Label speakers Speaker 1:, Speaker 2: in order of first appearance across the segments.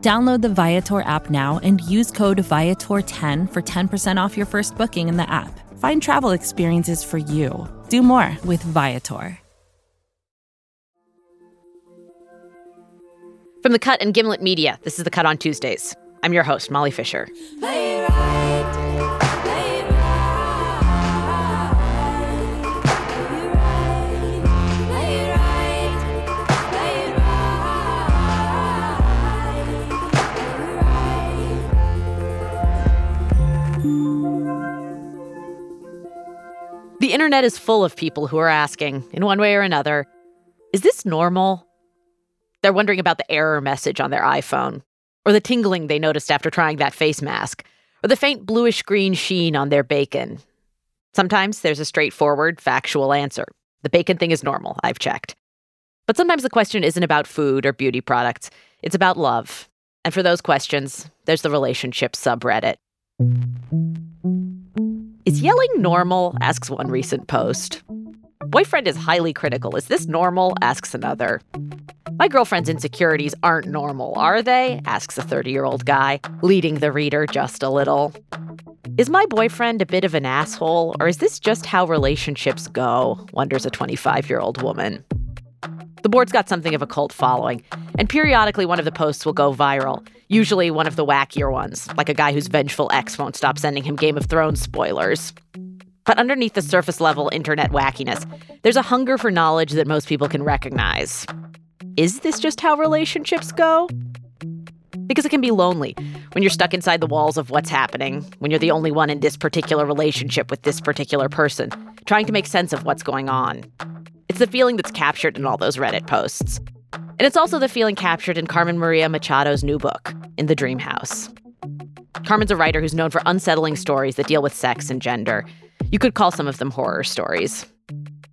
Speaker 1: Download the Viator app now and use code Viator10 for 10% off your first booking in the app. Find travel experiences for you. Do more with Viator.
Speaker 2: From the Cut and Gimlet Media, this is The Cut on Tuesdays. I'm your host, Molly Fischer. The internet is full of people who are asking, in one way or another, is this normal? They're wondering about the error message on their iPhone, or the tingling they noticed after trying that face mask, or the faint bluish green sheen on their bacon. Sometimes there's a straightforward, factual answer. The bacon thing is normal, I've checked. But sometimes the question isn't about food or beauty products, it's about love. And for those questions, there's the relationship subreddit. Is yelling normal? asks one recent post. Boyfriend is highly critical. Is this normal? asks another. My girlfriend's insecurities aren't normal, are they? asks a 30 year old guy, leading the reader just a little. Is my boyfriend a bit of an asshole, or is this just how relationships go? wonders a 25 year old woman. The board's got something of a cult following, and periodically one of the posts will go viral, usually one of the wackier ones, like a guy whose vengeful ex won't stop sending him Game of Thrones spoilers. But underneath the surface level internet wackiness, there's a hunger for knowledge that most people can recognize. Is this just how relationships go? Because it can be lonely when you're stuck inside the walls of what's happening, when you're the only one in this particular relationship with this particular person, trying to make sense of what's going on. It's the feeling that's captured in all those Reddit posts. And it's also the feeling captured in Carmen Maria Machado's new book, In the Dream House. Carmen's a writer who's known for unsettling stories that deal with sex and gender. You could call some of them horror stories.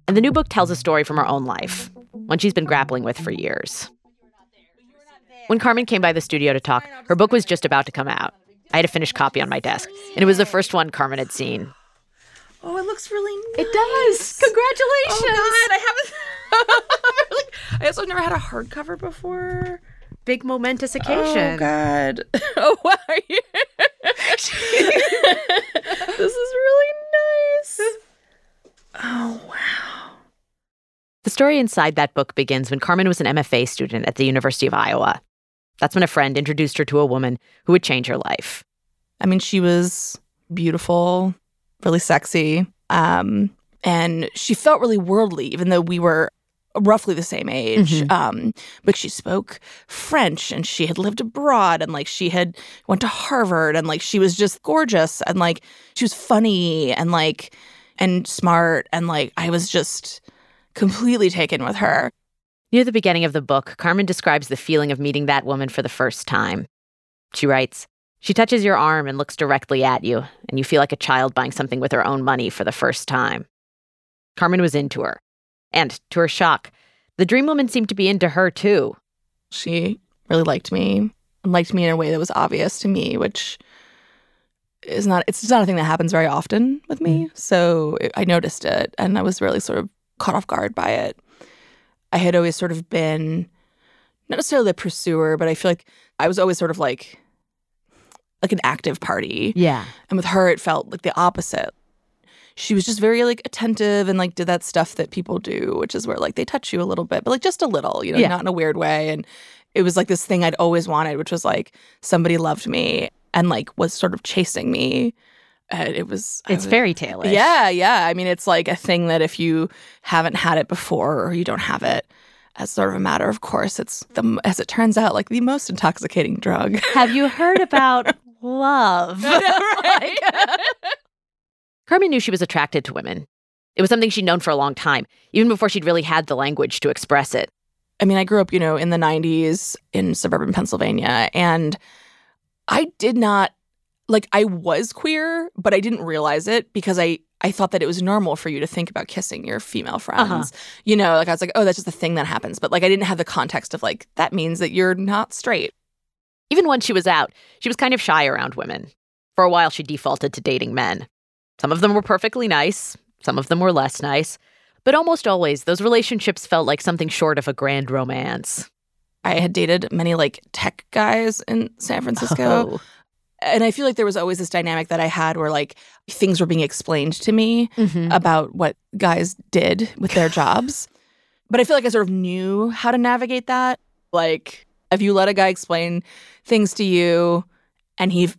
Speaker 2: And the new book tells a story from her own life, one she's been grappling with for years. When Carmen came by the studio to talk, her book was just about to come out. I had a finished copy on my desk, and it was the first one Carmen had seen.
Speaker 3: Oh, it looks really nice.
Speaker 2: It does. Congratulations.
Speaker 3: Oh God, I haven't. I also never had a hardcover before.
Speaker 2: Big momentous oh, occasion.
Speaker 3: Oh God. Oh wow. this is really nice. Oh wow.
Speaker 2: The story inside that book begins when Carmen was an MFA student at the University of Iowa. That's when a friend introduced her to a woman who would change her life.
Speaker 3: I mean, she was beautiful, really sexy, um, and she felt really worldly, even though we were roughly the same age.
Speaker 2: Mhm.
Speaker 3: Um, but she spoke French, and she had lived abroad, and like she had went to Harvard, and like she was just gorgeous, and like she was funny, and like and smart, and like I was just completely taken with her.
Speaker 2: Near the beginning of the book, Carmen describes the feeling of meeting that woman for the first time. She writes, She touches your arm and looks directly at you, and you feel like a child buying something with her own money for the first time. Carmen was into her. And, to her shock, the dream woman seemed to be into her too.
Speaker 3: She really liked me and liked me in a way that was obvious to me, which is not it's not a thing that happens very often with me. Mm-hmm. So it, I noticed it and I was really sort of caught off guard by it. I had always sort of been not necessarily a pursuer, but I feel like I was always sort of like like an active party.
Speaker 2: Yeah.
Speaker 3: And with her, it felt like the opposite. She was just very like attentive and like did that stuff that people do, which is where like they touch you a little bit, but like just a little, you know,
Speaker 2: Yeah.
Speaker 3: not in a weird way. And it was like this thing I'd always wanted, which was like somebody loved me and like was sort of chasing me. And it was,
Speaker 2: It's
Speaker 3: was-
Speaker 2: fairy tale
Speaker 3: yeah, yeah. I mean, it's like a thing that if you haven't had it before or you don't have it as sort of a matter of course, it's the as it turns out like the most intoxicating drug.
Speaker 2: Have you heard about love?
Speaker 3: Right?
Speaker 2: Carmen knew she was attracted to women. It was something she'd known for a long time, even before she'd really had the language to express it.
Speaker 3: I mean, I grew up, you know, in the 90s in suburban Pennsylvania and I did not like I was queer, but I didn't realize it because I I thought that it was normal for you to think about kissing your female friends.
Speaker 2: Uh-huh.
Speaker 3: You know, like I was like, oh, that's just a thing that happens. But like I didn't have the context of like that means that you're not straight.
Speaker 2: Even when she was out, she was kind of shy around women. For a while, she defaulted to dating men. Some of them were perfectly nice, some of them were less nice, but almost always, those relationships felt like something short of a grand romance.
Speaker 3: I had dated many like tech guys in San Francisco.
Speaker 2: Oh.
Speaker 3: And I feel like there was always this dynamic that I had where like things were being explained to me
Speaker 2: Mhm.
Speaker 3: about what guys did with their jobs. But I feel like I sort of knew how to navigate that. Like if you let a guy explain things to you and he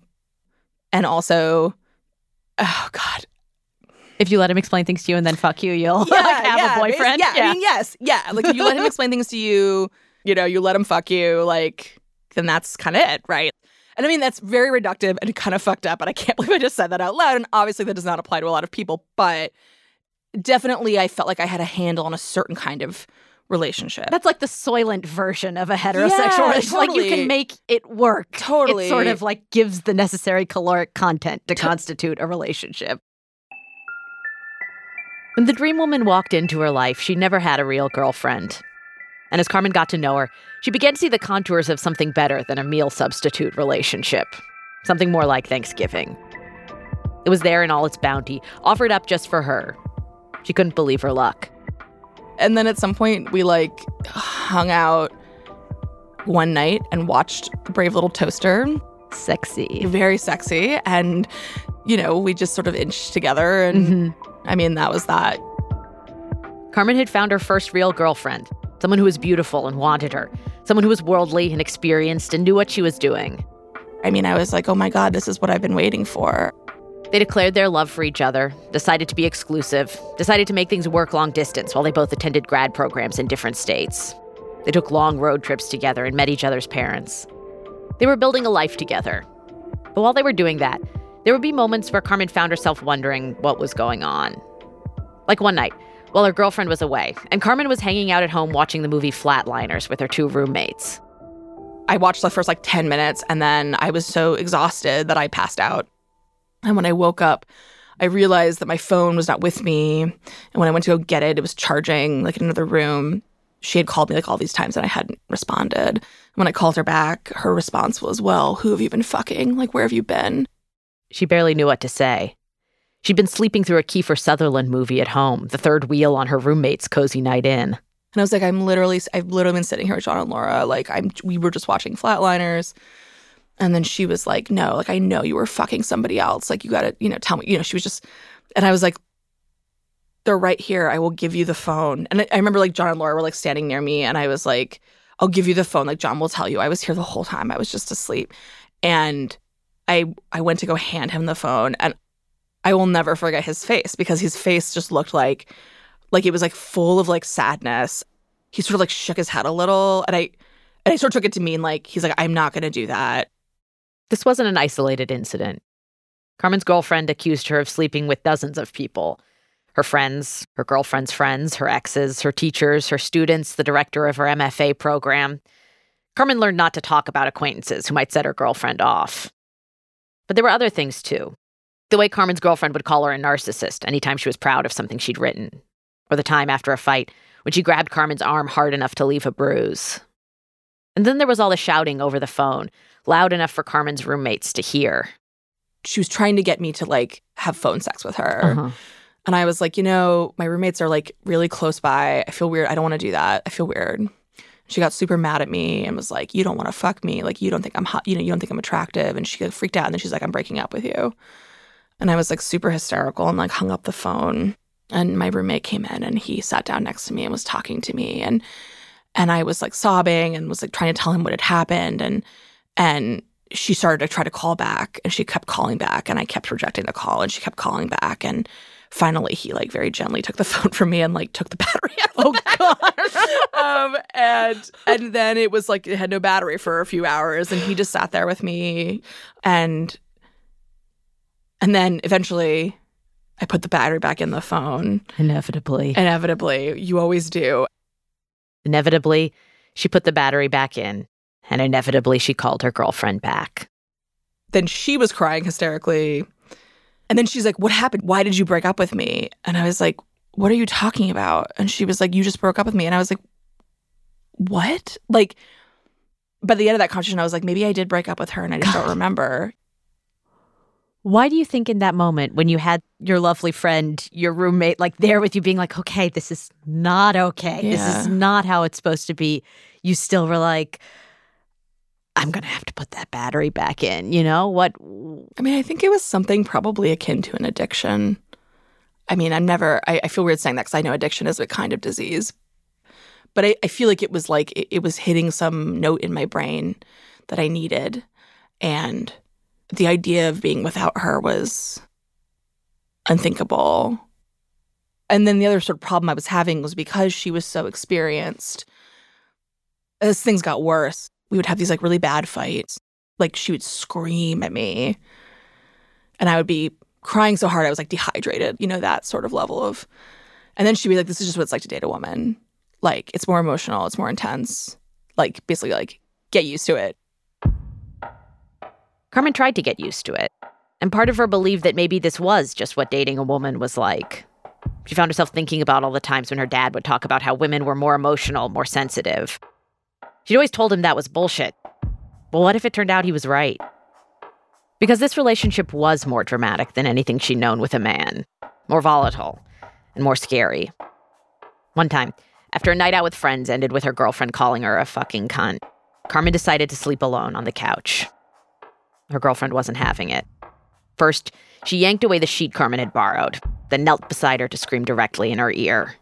Speaker 3: and also oh god.
Speaker 2: If you let him explain things to you and then fuck you, you'll like, have a
Speaker 3: basi-
Speaker 2: boyfriend.
Speaker 3: Yeah, I mean yes. Yeah, like if you let him explain things to you, you know, you let him fuck you like then that's kind of it, right? And I mean that's very reductive and kind of fucked up, and I can't believe I just said that out loud. And obviously that does not apply to a lot of people, but definitely I felt like I had a handle on a certain kind of relationship.
Speaker 2: That's like the soylent version of a heterosexual
Speaker 3: Yeah,
Speaker 2: relationship. Like you can make it work.
Speaker 3: Totally.
Speaker 2: It sort of like gives the necessary caloric content to constitute a relationship. When the dream woman walked into her life, she never had a real girlfriend. And as Carmen got to know her, she began to see the contours of something better than a meal substitute relationship. Something more like Thanksgiving. It was there in all its bounty, offered up just for her. She couldn't believe her luck.
Speaker 3: And then at some point, we like hung out one night and watched The Brave Little Toaster.
Speaker 2: Sexy.
Speaker 3: Very sexy. And, you know, we just sort of inched together. And
Speaker 2: Mhm.
Speaker 3: I mean, that was that.
Speaker 2: Carmen had found her first real girlfriend, someone who was beautiful and wanted her, someone who was worldly and experienced and knew what she was doing.
Speaker 3: I mean, I was like, oh my God, this is what I've been waiting for.
Speaker 2: They declared their love for each other, decided to be exclusive, decided to make things work long distance while they both attended grad programs in different states. They took long road trips together and met each other's parents. They were building a life together. But while they were doing that, there would be moments where Carmen found herself wondering what was going on. Like one night, while her girlfriend was away, and Carmen was hanging out at home watching the movie Flatliners with her two roommates.
Speaker 3: I watched the first like 10 minutes and then I was so exhausted that I passed out. And when I woke up, I realized that my phone was not with me. And when I went to go get it, it was charging like in another room. She had called me like all these times and I hadn't responded. When I called her back, her response was, Well, who have you been fucking? Like, where have you been?
Speaker 2: She barely knew what to say. She'd been sleeping through a Kiefer Sutherland movie at home, the third wheel on her roommate's cozy night in.
Speaker 3: And I was like, I'm literally, I've literally been sitting here with John and Laura. Like, I'm, we were just watching Flatliners. And then she was like, no, like, I know you were fucking somebody else. Like, you gotta, you know, tell me, you know, she was just, and I was like, they're right here. I will give you the phone. And I, I remember like John and Laura were like standing near me. And I was like, I'll give you the phone. Like, John will tell you. I was here the whole time. I was just asleep. And I, I went to go hand him the phone. And I will never forget his face because his face just looked like, like it was like full of like sadness. He sort of like shook his head a little, and I and I sort of took it to mean like he's like I'm not to do that.
Speaker 2: This wasn't an isolated incident. Carmen's girlfriend accused her of sleeping with dozens of people her friends, her girlfriend's friends, her exes, her teachers, her students, the director of her MFA program. Carmen learned not to talk about acquaintances who might set her girlfriend off. But there were other things too. The way Carmen's girlfriend would call her a narcissist anytime she was proud of something she'd written, or the time after a fight when she grabbed Carmen's arm hard enough to leave a bruise. And then there was all the shouting over the phone, loud enough for Carmen's roommates to hear.
Speaker 3: She was trying to get me to like have phone sex with her,
Speaker 2: Uh-huh.
Speaker 3: and I was like, you know, my roommates are like really close by. I feel weird. I don't want to do that. I feel weird. She got super mad at me and was like, "You don't want to fuck me. Like you don't think I'm hot. You know, you don't think I'm attractive." And she got freaked out. And then she's like, "I'm breaking up with you." And I was like super hysterical and like hung up the phone. And my roommate came in and he sat down next to me and was talking to me and and I was like sobbing and was like trying to tell him what had happened and and she started to try to call back and she kept calling back and I kept rejecting the call and she kept calling back and finally he like very gently took the phone from me and like took the battery out. oh god. um, and and then it was like it had no battery for a few hours and he just sat there with me and and then eventually I put the battery back in the phone.
Speaker 2: Inevitably.
Speaker 3: Inevitably, you always do.
Speaker 2: Inevitably, she put the battery back in and inevitably she called her girlfriend back.
Speaker 3: Then she was crying hysterically. And then she's like, What happened? Why did you break up with me? And I was like, What are you talking about? And she was like, You just broke up with me. And I was like, What? Like, by the end of that conversation, I was like, Maybe I did break up with her and I just don't remember.
Speaker 2: Why do you think in that moment when you had your lovely friend, your roommate, like there with you being like, okay, this is not okay. Yeah. This is not how it's supposed to be. You still were like, I'm going to have to put that battery back in. You know what?
Speaker 3: I mean, I think it was something probably akin to an addiction. I mean, I'm never, I, I feel weird saying that because I know addiction is a kind of disease. But I, I feel like it was like, it, it was hitting some note in my brain that I needed. And the idea of being without her was unthinkable. And then the other sort of problem I was having was because she was so experienced, as things got worse, we would have these like really bad fights. Like she would scream at me and I would be crying so hard I was like dehydrated, you know, that sort of level of. And then she'd be like, this is just what it's like to date a woman. Like it's more emotional, it's more intense. Like basically, like get used to it.
Speaker 2: Carmen tried to get used to it. And part of her believed that maybe this was just what dating a woman was like. She found herself thinking about all the times when her dad would talk about how women were more emotional, more sensitive. She'd always told him that was bullshit. But what if it turned out he was right? Because this relationship was more dramatic than anything she'd known with a man, more volatile, and more scary. One time, after a night out with friends ended with her girlfriend calling her a fucking cunt, Carmen decided to sleep alone on the couch. Her girlfriend wasn't having it. First, she yanked away the sheet Carmen had borrowed, then knelt beside her to scream directly in her ear.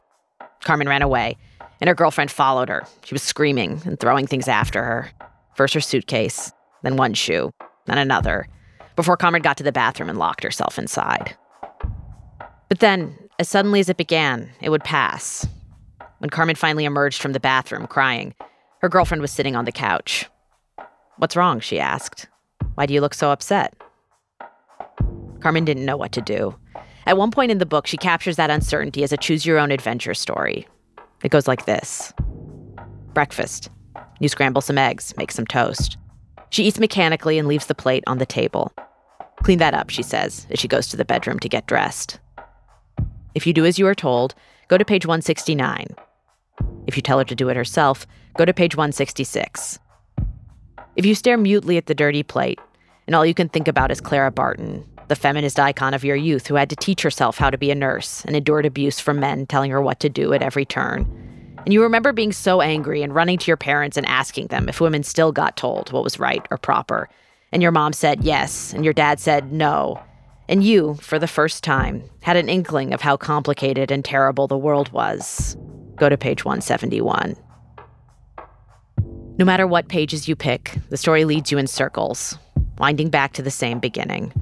Speaker 2: Carmen ran away, and her girlfriend followed her. She was screaming and throwing things after her. First her suitcase, then one shoe, then another, before Carmen got to the bathroom and locked herself inside. But then, as suddenly as it began, it would pass. When Carmen finally emerged from the bathroom crying, her girlfriend was sitting on the couch. What's wrong? she asked. Why do you look so upset? Carmen didn't know what to do. At one point in the book, she captures that uncertainty as a choose your own adventure story. It goes like this Breakfast. You scramble some eggs, make some toast. She eats mechanically and leaves the plate on the table. Clean that up, she says, as she goes to the bedroom to get dressed. If you do as you are told, go to page 169. If you tell her to do it herself, go to page 166. If you stare mutely at the dirty plate, and all you can think about is Clara Barton, the feminist icon of your youth who had to teach herself how to be a nurse and endured abuse from men telling her what to do at every turn. And you remember being so angry and running to your parents and asking them if women still got told what was right or proper. And your mom said yes, and your dad said no. And you, for the first time, had an inkling of how complicated and terrible the world was. Go to page 171. No matter what pages you pick, the story leads you in circles, winding back to the same beginning.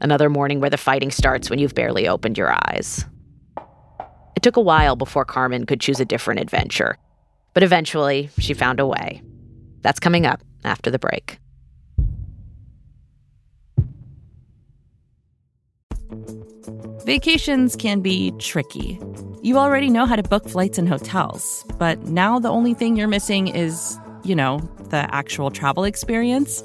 Speaker 2: Another morning where the fighting starts when you've barely opened your eyes. It took a while before Carmen could choose a different adventure, but eventually she found a way. That's coming up after the break.
Speaker 1: Vacations can be tricky. You already know how to book flights and hotels, but now the only thing you're missing is, you know, the actual travel experience.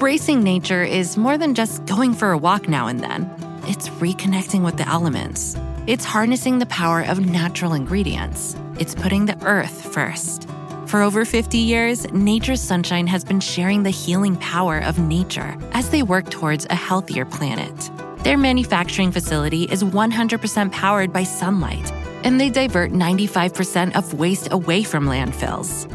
Speaker 1: Embracing nature is more than just going for a walk now and then, it's reconnecting with the elements. It's harnessing the power of natural ingredients. It's putting the earth first. For over 50 years, Nature's Sunshine has been sharing the healing power of nature as they work towards a healthier planet. Their manufacturing facility is 100% powered by sunlight, and they divert 95% of waste away from landfills.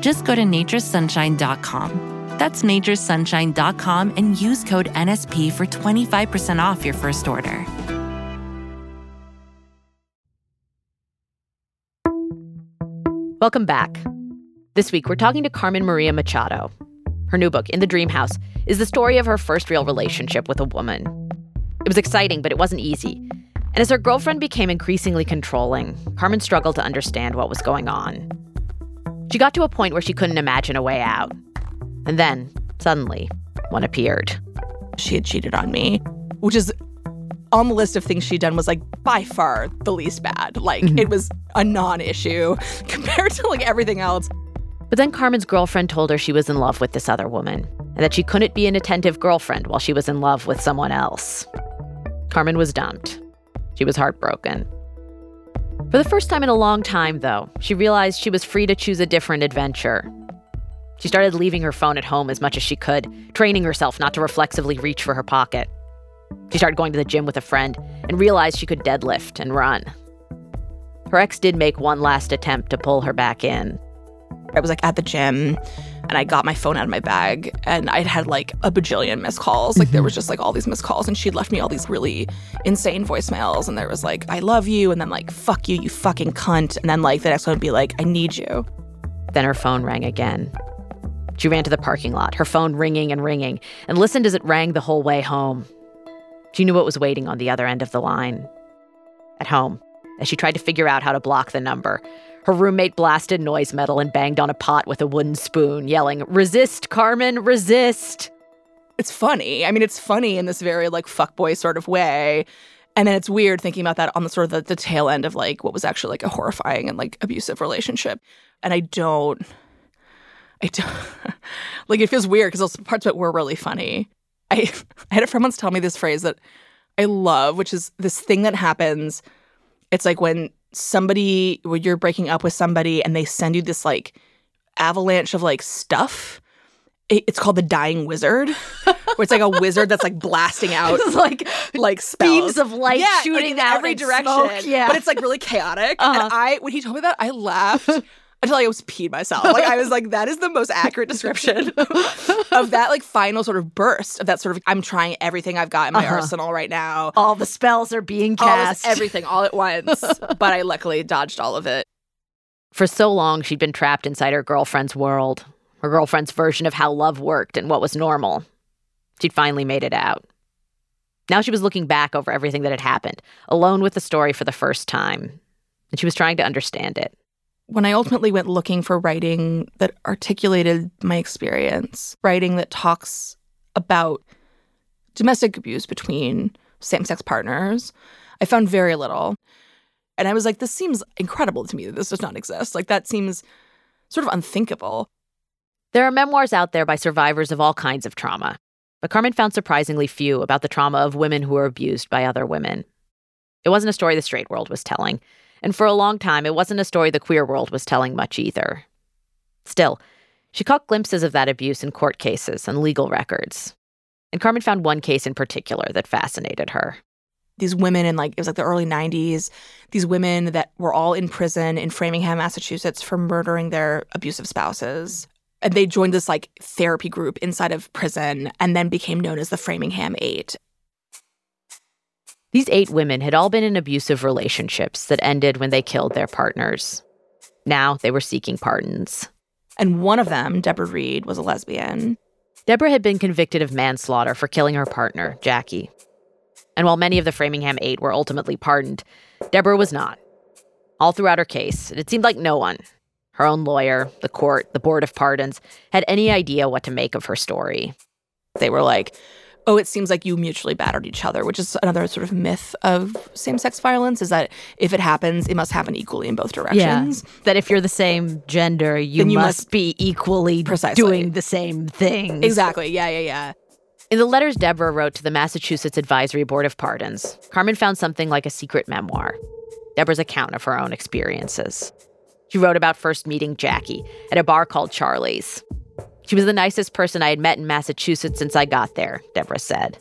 Speaker 1: Just go to naturesunshine.com. That's naturesunshine.com and use code NSP for 25% off your first order.
Speaker 2: Welcome back. This week, we're talking to Carmen Maria Machado. Her new book, In the Dream House, is the story of her first real relationship with a woman. It was exciting, but it wasn't easy. And as her girlfriend became increasingly controlling, Carmen struggled to understand what was going on. She got to a point where she couldn't imagine a way out. And then, suddenly, one appeared.
Speaker 3: She had cheated on me, which is on the list of things she'd done was like by far the least bad. Like mm-hmm. it was a non-issue compared to like everything else.
Speaker 2: But then Carmen's girlfriend told her she was in love with this other woman and that she couldn't be an attentive girlfriend while she was in love with someone else. Carmen was dumped. She was heartbroken. For the first time in a long time, though, she realized she was free to choose a different adventure. She started leaving her phone at home as much as she could, training herself not to reflexively reach for her pocket. She started going to the gym with a friend and realized she could deadlift and run. Her ex did make one last attempt to pull her back in.
Speaker 3: I was like at the gym and I got my phone out of my bag and I'd had like a bajillion missed calls. Like there mm-hmm. was just like all these missed calls and she'd left me all these really insane voicemails and there was like, I love you and then like, fuck you, you fucking cunt. And then like the next one would be like, I need you.
Speaker 2: Then her phone rang again. She ran to the parking lot, her phone ringing and ringing, and listened as it rang the whole way home. She knew what was waiting on the other end of the line. At home, as she tried to figure out how to block the number, her roommate blasted noise metal and banged on a pot with a wooden spoon, yelling, Resist, Carmen, resist!
Speaker 3: It's funny. I mean, it's funny in this very, like, fuckboy sort of way. And then it's weird thinking about that on the sort of the, the tail end of, like, what was actually, like, a horrifying and, like, abusive relationship. And I don't. I don't. like, it feels weird because those parts of it were really funny. I, I had a friend once tell me this phrase that I love, which is this thing that happens. It's like when somebody, when you're breaking up with somebody and they send you this like avalanche of like stuff. it's called the dying wizard, where it's like a wizard that's like blasting out like like spells.
Speaker 2: beams of light yeah, shooting
Speaker 3: like, in every direction. Smoke, yeah, but it's like really chaotic. Uh-huh. And I, when he told me that, I laughed until I was peed myself. Like I was like, that is the most accurate description of that like final sort of burst of that sort of I'm trying everything I've got in my uh-huh. arsenal right now.
Speaker 2: All the spells are being cast.
Speaker 3: All this, everything all at once. but I luckily dodged all of it.
Speaker 2: For so long, she'd been trapped inside her girlfriend's world, her girlfriend's version of how love worked and what was normal. She'd finally made it out. Now she was looking back over everything that had happened, alone with the story for the first time, and she was trying to understand it
Speaker 3: when I ultimately went looking for writing that articulated my experience, writing that talks about domestic abuse between same sex partners, I found very little. And I was like, this seems incredible to me that this does not exist. Like, that seems sort of unthinkable.
Speaker 2: There are memoirs out there by survivors of all kinds of trauma. But Carmen found surprisingly few about the trauma of women who were abused by other women. It wasn't a story the straight world was telling, and for a long time, it wasn't a story the queer world was telling much either. Still, she caught glimpses of that abuse in court cases and legal records. And Carmen found one case in particular that fascinated her.
Speaker 3: These women in like, it was like the early 90s, these women that were all in prison in Framingham, Massachusetts for murdering their abusive spouses. And they joined this like therapy group inside of prison and then became known as the Framingham Eight.
Speaker 2: These eight women had all been in abusive relationships that ended when they killed their partners. Now they were seeking pardons.
Speaker 3: And one of them, Deborah Reed, was a lesbian.
Speaker 2: Deborah had been convicted of manslaughter for killing her partner, Jackie. And while many of the Framingham Eight were ultimately pardoned, Deborah was not. All throughout her case, it seemed like no one her own lawyer, the court, the Board of Pardons had any idea what to make of her story.
Speaker 3: They were like, oh, it seems like you mutually battered each other, which is another sort of myth of same sex violence is that if it happens, it must happen equally in both directions.
Speaker 2: Yeah. That if you're the same gender, you, you must, must, be equally precisely. doing the same thing.
Speaker 3: Exactly. Yeah, yeah, yeah.
Speaker 2: In the letters Deborah wrote to the Massachusetts Advisory Board of Pardons, Carmen found something like a secret memoir Deborah's account of her own experiences. She wrote about first meeting Jackie at a bar called Charlie's. She was the nicest person I had met in Massachusetts since I got there, Deborah said.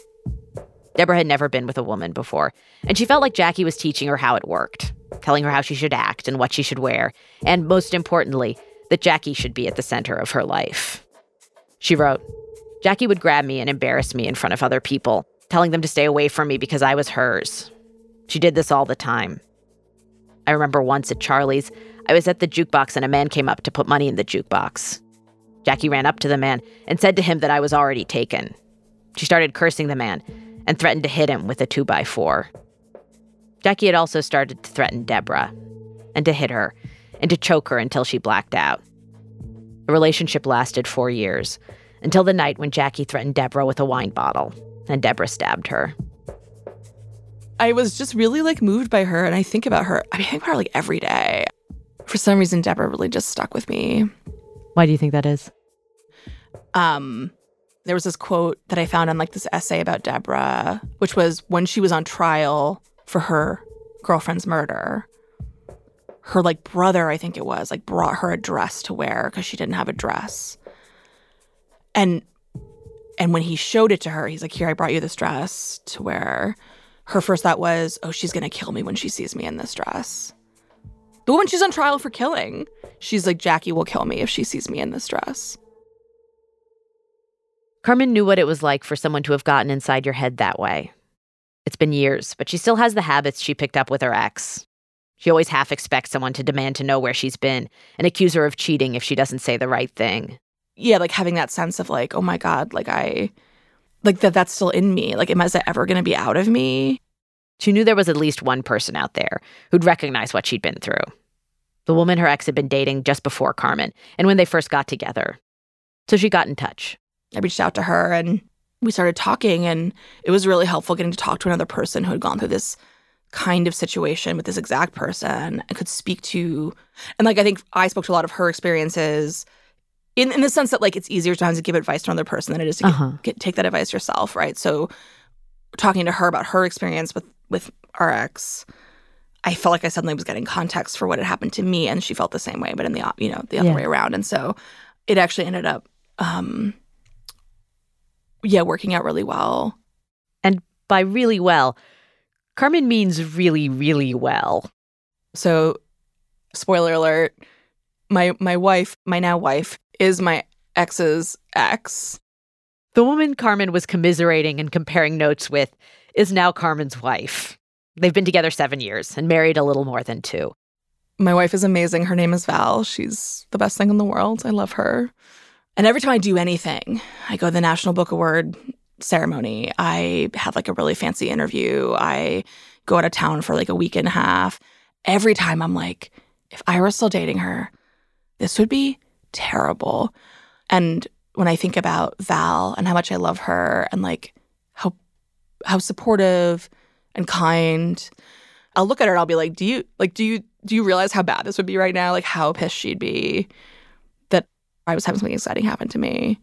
Speaker 2: Deborah had never been with a woman before, and she felt like Jackie was teaching her how it worked, telling her how she should act and what she should wear, and most importantly, that Jackie should be at the center of her life. She wrote, Jackie would grab me and embarrass me in front of other people, telling them to stay away from me because I was hers. She did this all the time. I remember once at Charlie's, I was at the jukebox and a man came up to put money in the jukebox. Jackie ran up to the man and said to him that I was already taken. She started cursing the man and threatened to hit him with a 2 by 4 Jackie had also started to threaten Deborah and to hit her and to choke her until she blacked out. The relationship lasted four years until the night when Jackie threatened Deborah with a wine bottle and Deborah stabbed her.
Speaker 3: I was just really like moved by her and I think about her. I mean, I think about her like every day. For some reason, Deborah really just stuck with me.
Speaker 2: Why do you think that is?
Speaker 3: Um, there was this quote that I found on like this essay about Deborah, which was when she was on trial for her girlfriend's murder. Her like brother, I think it was, like brought her a dress to wear because she didn't have a dress. And and when he showed it to her, he's like, "Here, I brought you this dress to wear." Her first thought was, "Oh, she's gonna kill me when she sees me in this dress." The woman she's on trial for killing, she's like, "Jackie will kill me if she sees me in this dress."
Speaker 2: Carmen knew what it was like for someone to have gotten inside your head that way. It's been years, but she still has the habits she picked up with her ex. She always half expects someone to demand to know where she's been and accuse her of cheating if she doesn't say the right thing.
Speaker 3: Yeah, like having that sense of like, oh my God, like I, like that that's still in me. Like, am I ever going to be out of me?
Speaker 2: She knew there was at least one person out there who'd recognize what she'd been through. The woman her ex had been dating just before Carmen and when they first got together. So she got in touch.
Speaker 3: I reached out to her and we started talking and it was really helpful getting to talk to another person who had gone through this kind of situation with this exact person and could speak to and like I think I spoke to a lot of her experiences in in the sense that like it's easier sometimes to give advice to another person than it is to uh-huh. get, get, take that advice yourself, right? So talking to her about her experience with with our ex, I felt like I suddenly was getting context for what had happened to me, and she felt the same way, but in the you know the other yeah. way around. And so it actually ended up um, yeah, working out really well.
Speaker 2: And by really well, Carmen means really, really well.
Speaker 3: So, spoiler alert, my my wife, my now wife, is my ex's ex.
Speaker 2: The woman Carmen was commiserating and comparing notes with is now Carmen's wife. They've been together seven years and married a little more than two.
Speaker 3: My wife is amazing. Her name is Val. She's the best thing in the world. I love her. And every time I do anything, I go to the National Book Award ceremony. I have like a really fancy interview. I go out of town for like a week and a half. Every time I'm like, if I were still dating her, this would be terrible. And when I think about Val and how much I love her and like how how supportive and kind, I'll look at her and I'll be like, "Do you like do you do you realize how bad this would be right now? Like how pissed she'd be?" I was having something exciting happen to me.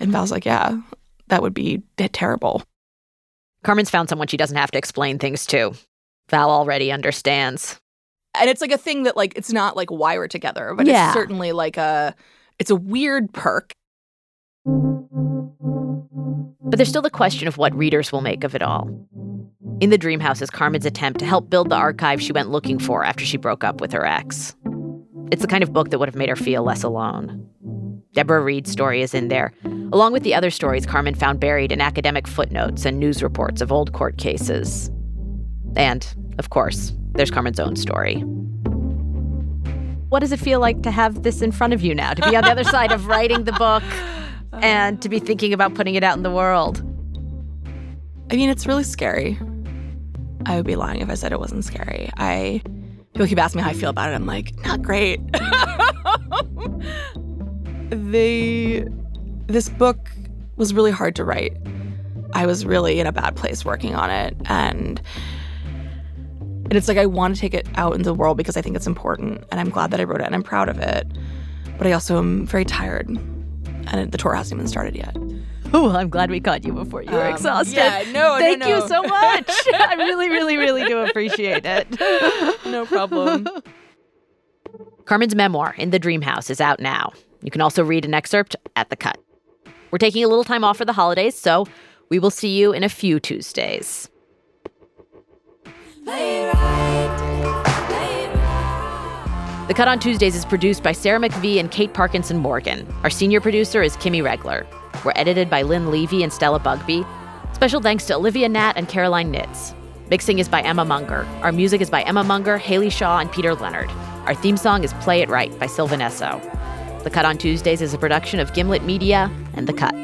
Speaker 3: And Val's like, yeah, that would be terrible.
Speaker 2: Carmen's found someone she doesn't have to explain things to. Val already understands.
Speaker 3: And it's like a thing that like it's not like why we're together, but
Speaker 2: Yeah.
Speaker 3: it's certainly like a it's a weird perk.
Speaker 2: But there's still the question of what readers will make of it all. In the Dream House is Carmen's attempt to help build the archive she went looking for after she broke up with her ex. It's the kind of book that would have made her feel less alone. Deborah Reed's story is in there, along with the other stories Carmen found buried in academic footnotes and news reports of old court cases. And, of course, there's Carmen's own story. What does it feel like to have this in front of you now, to be on the other side of writing the book and to be thinking about putting it out in the world?
Speaker 3: I mean, it's really scary. I would be lying if I said it wasn't scary. I people keep asking me how I feel about it. I'm like, not great. they this book was really hard to write. I was really in a bad place working on it and and it's like I want to take it out into the world because I think it's important and I'm glad that I wrote it and I'm proud of it. But I also am very tired and the tour hasn't even started yet.
Speaker 2: Oh, I'm glad we caught you before you were
Speaker 3: Um,
Speaker 2: exhausted.
Speaker 3: yeah, no, no,
Speaker 2: Thank
Speaker 3: no.
Speaker 2: you so much. I really, really, really do appreciate it.
Speaker 3: No problem.
Speaker 2: Carmen's memoir, In the Dream House, is out now. You can also read an excerpt at The Cut. We're taking a little time off for the holidays, so we will see you in a few Tuesdays. The Cut on Tuesdays is produced by Sarah McVie and Kate Parkinson Morgan. Our senior producer is Kimmy Regler. We're edited by Lynn Levy and Stella Bugbee. Special thanks to Olivia Natt and Caroline Nitz. Mixing is by Emma Munger. Our music is by Emma Munger, Haley Shaw, and Peter Leonard. Our theme song is Play It Right by Sylvan Esso. The Cut on Tuesdays is a production of Gimlet Media and The Cut.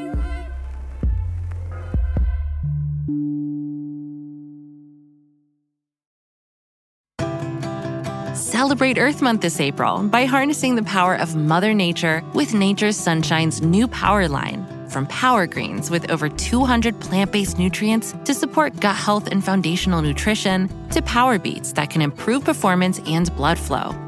Speaker 1: Celebrate Earth Month this April by harnessing the power of Mother Nature with Nature's Sunshine's new power line. From Power Greens with over 200 plant based nutrients to support gut health and foundational nutrition, to Power Beats that can improve performance and blood flow.